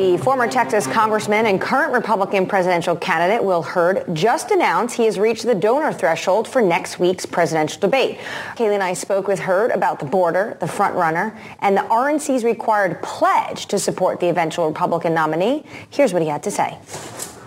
The former Texas congressman and current Republican presidential candidate Will Hurd just announced he has reached the donor threshold for next week's presidential debate. Kailey and I spoke with Hurd about the border, the frontrunner, and the RNC's required pledge to support the eventual Republican nominee. Here's what he had to say.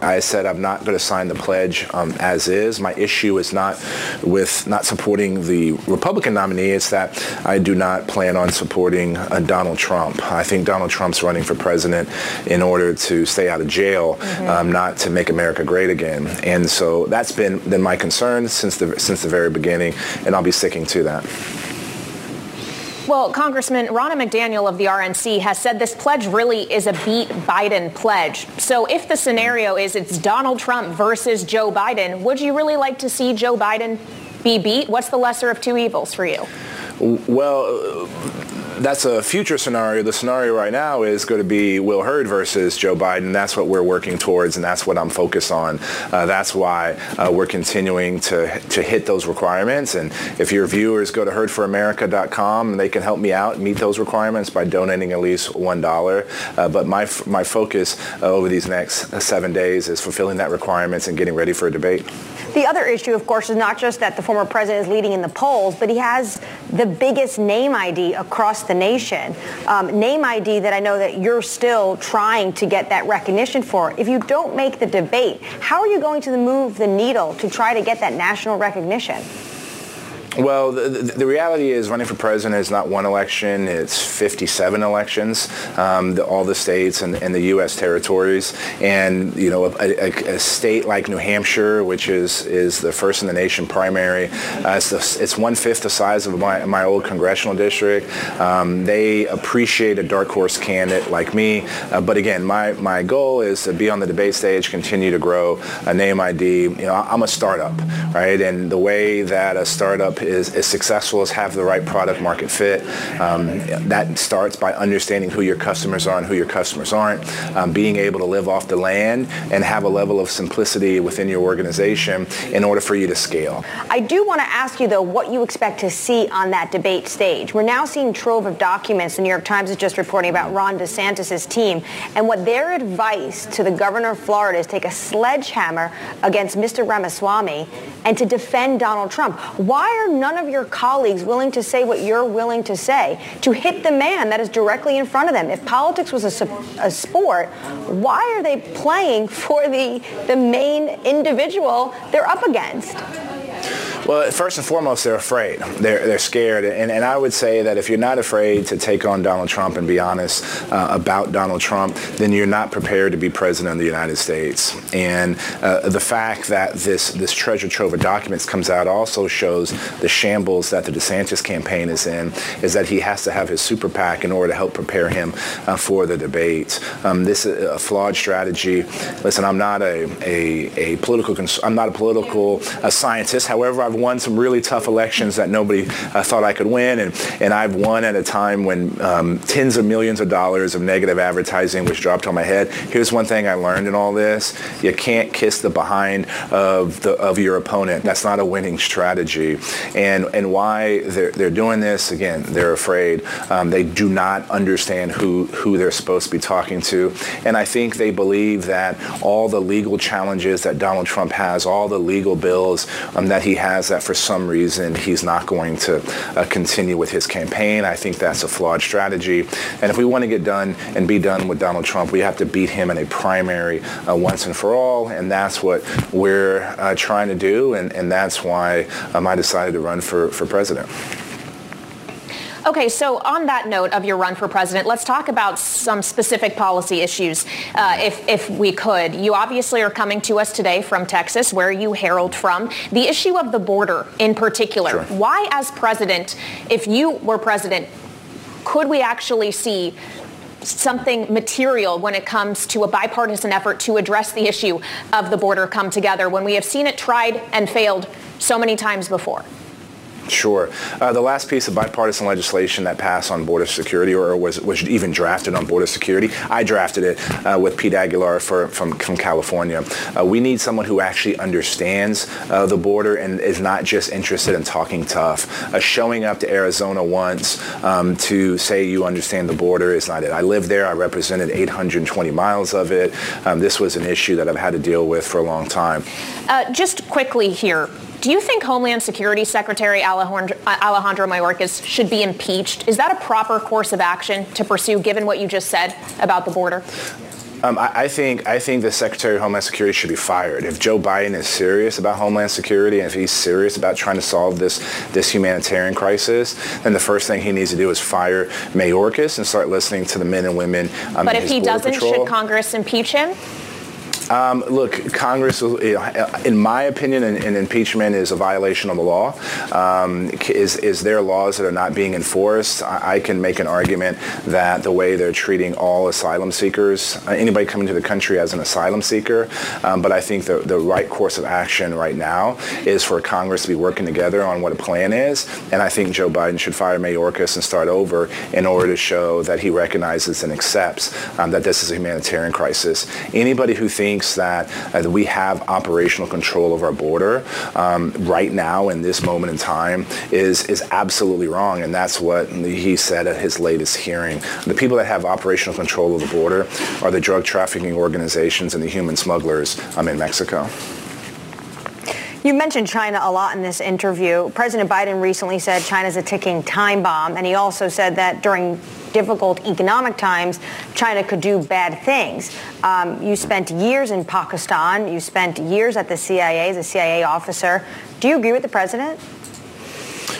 I said I'm not going to sign the pledge um, as is. My issue is not with not supporting the Republican nominee. It's that I do not plan on supporting uh, Donald Trump. I think Donald Trump's running for president in order to stay out of jail, mm-hmm. um, not to make America great again. And so that's been, been my concern since the since the very beginning, and I'll be sticking to that. Well, Congressman Ronna McDaniel of the RNC has said this pledge really is a beat Biden pledge. So if the scenario is it's Donald Trump versus Joe Biden, would you really like to see Joe Biden be beat? What's the lesser of two evils for you? Well, that's a future scenario. The scenario right now is going to be Will Hurd versus Joe Biden. That's what we're working towards, and that's what I'm focused on. Uh, that's why uh, we're continuing to to hit those requirements. And if your viewers go to hurdforamerica.com, they can help me out and meet those requirements by donating at least one dollar. Uh, but my my focus uh, over these next seven days is fulfilling that requirements and getting ready for a debate. The other issue, of course, is not just that the former president is leading in the polls, but he has the biggest name ID across the nation. Um, name ID that I know that you're still trying to get that recognition for. If you don't make the debate, how are you going to move the needle to try to get that national recognition? Well, the, the, reality is running for president is not one election. It's 57 elections, um, the, all the states and, and, the U.S. territories. And, you know, a, a, a, state like New Hampshire, which is, is the first in the nation primary, uh, it's, the, it's, one-fifth the size of my, my old congressional district. Um, they appreciate a dark horse candidate like me. Uh, but again, my, my goal is to be on the debate stage, continue to grow a name ID. You know, I'm a startup, right? And the way that a startup is as successful as have the right product market fit. Um, that starts by understanding who your customers are and who your customers aren't, um, being able to live off the land and have a level of simplicity within your organization in order for you to scale. I do want to ask you though what you expect to see on that debate stage. We're now seeing trove of documents. The New York Times is just reporting about Ron DeSantis' team and what their advice to the governor of Florida is take a sledgehammer against Mr. Ramaswamy and to defend Donald Trump. Why are none of your colleagues willing to say what you're willing to say, to hit the man that is directly in front of them? If politics was a, a sport, why are they playing for the, the main individual they're up against? Well, first and foremost, they're afraid. They're, they're scared. And, and I would say that if you're not afraid to take on Donald Trump and be honest uh, about Donald Trump, then you're not prepared to be president of the United States. And uh, the fact that this, this treasure trove of documents comes out also shows the shambles that the DeSantis campaign is in, is that he has to have his super PAC in order to help prepare him uh, for the debate. Um, this is a flawed strategy. Listen, I'm not a, a, a political, cons- I'm not a political uh, scientist. However, I've I've won some really tough elections that nobody uh, thought I could win, and, and I've won at a time when um, tens of millions of dollars of negative advertising was dropped on my head. Here's one thing I learned in all this: you can't kiss the behind of the of your opponent. That's not a winning strategy. And and why they're they're doing this again? They're afraid. Um, they do not understand who who they're supposed to be talking to, and I think they believe that all the legal challenges that Donald Trump has, all the legal bills um, that he has that for some reason he's not going to uh, continue with his campaign. I think that's a flawed strategy. And if we want to get done and be done with Donald Trump, we have to beat him in a primary uh, once and for all. And that's what we're uh, trying to do. And, and that's why um, I decided to run for, for president. Okay, so on that note of your run for president, let's talk about some specific policy issues, uh, if, if we could. You obviously are coming to us today from Texas, where you herald from. The issue of the border in particular. Sure. Why, as president, if you were president, could we actually see something material when it comes to a bipartisan effort to address the issue of the border come together when we have seen it tried and failed so many times before? Sure. Uh, the last piece of bipartisan legislation that passed on border security or was, was even drafted on border security, I drafted it uh, with Pete Aguilar for, from, from California. Uh, we need someone who actually understands uh, the border and is not just interested in talking tough. Uh, showing up to Arizona once um, to say you understand the border is not it. I lived there. I represented 820 miles of it. Um, this was an issue that I've had to deal with for a long time. Uh, just quickly here, do you think Homeland Security Secretary Alejandro, Alejandro Mayorkas should be impeached? Is that a proper course of action to pursue given what you just said about the border? Um, I, I, think I think the Secretary of Homeland Security should be fired. If Joe Biden is serious about Homeland Security and if he's serious about trying to solve this this humanitarian crisis, then the first thing he needs to do is fire Mayorkas and start listening to the men and women. Um, but if he doesn't, patrol. should Congress impeach him? Um, look, Congress, in my opinion, an, an, impeachment is a violation of the law. Um, is, is there laws that are not being enforced? I, I, can make an argument that the way they're treating all asylum seekers, uh, anybody coming to the country as an asylum seeker, um, but I think the, the right course of action right now is for Congress to be working together on what a plan is, and I think Joe Biden should fire Mayorkas and start over in order to show that he recognizes and accepts um, that this is a humanitarian crisis. Anybody who thinks thinks that uh, we have operational control of our border um, right now in this moment in time is is absolutely wrong, and that's what he said at his latest hearing. The people that have operational control of the border are the drug trafficking organizations and the human smugglers um, in Mexico. You mentioned China a lot in this interview. President Biden recently said China's a ticking time bomb, and he also said that during difficult economic times, China could do bad things. Um, you spent years in Pakistan. You spent years at the CIA as a CIA officer. Do you agree with the president?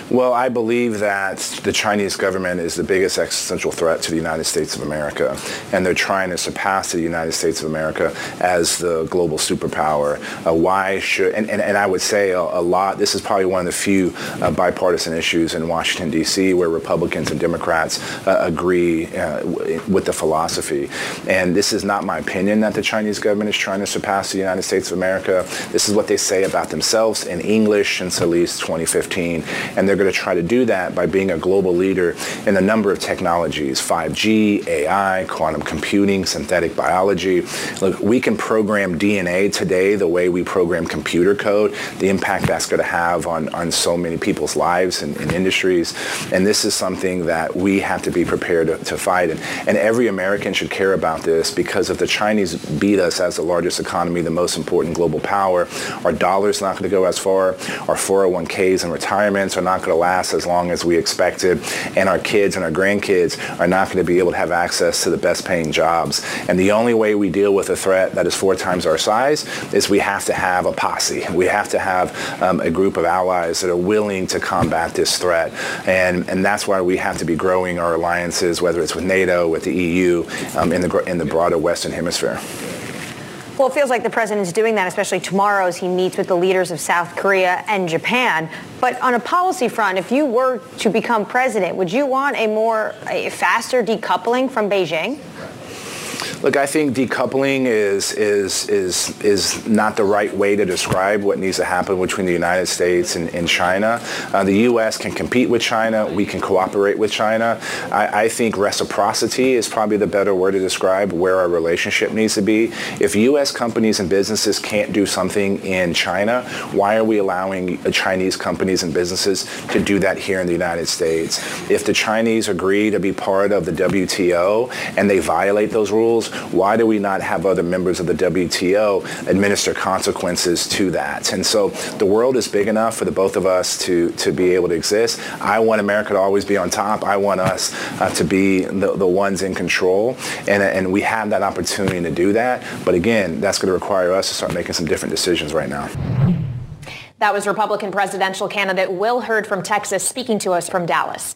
Well, I believe that the Chinese government is the biggest existential threat to the United States of America, and they're trying to surpass the United States of America as the global superpower. Uh, why should, and, and, and, I would say a, a, lot, this is probably one of the few uh, bipartisan issues in Washington, D.C., where Republicans and Democrats uh, agree uh, with the philosophy. And this is not my opinion that the Chinese government is trying to surpass the United States of America. This is what they say about themselves in English since at least 2015. And they're going to try to do that by being a global leader in a number of technologies, 5G, AI, quantum computing, synthetic biology. Look, we can program DNA today the way we program computer code, the impact that's going to have on, on so many people's lives and, and industries. And this is something that we have to be prepared to, to fight. And, and every American should care about this because if the Chinese beat us as the largest economy, the most important global power, our dollar's not going to go as far, our 401ks and retirements are not going to last as long as we expected, and our kids and our grandkids are not going to be able to have access to the best paying jobs. And the only way we deal with a threat that is four times our size is we have to have a posse. We have to have um, a group of allies that are willing to combat this threat. And, and that's why we have to be growing our alliances, whether it's with NATO, with the EU, um, in, the, in the broader Western Hemisphere. Well, it feels like the president is doing that, especially tomorrow as he meets with the leaders of South Korea and Japan. But on a policy front, if you were to become president, would you want a more, a faster decoupling from Beijing? Look, I think decoupling is is is is not the right way to describe what needs to happen between the United States and, and China. Uh, the U.S. can compete with China. We can cooperate with China. I, I, think reciprocity is probably the better word to describe where our relationship needs to be. If U.S. companies and businesses can't do something in China, why are we allowing Chinese companies and businesses to do that here in the United States? If the Chinese agree to be part of the WTO and they violate those rules, why do we not have other members of the WTO administer consequences to that? And so the world is big enough for the both of us to, to be able to exist. I want America to always be on top. I want us uh, to be the, the ones in control. And, and we have that opportunity to do that. But again, that's going to require us to start making some different decisions right now. That was Republican presidential candidate Will Hurd from Texas speaking to us from Dallas.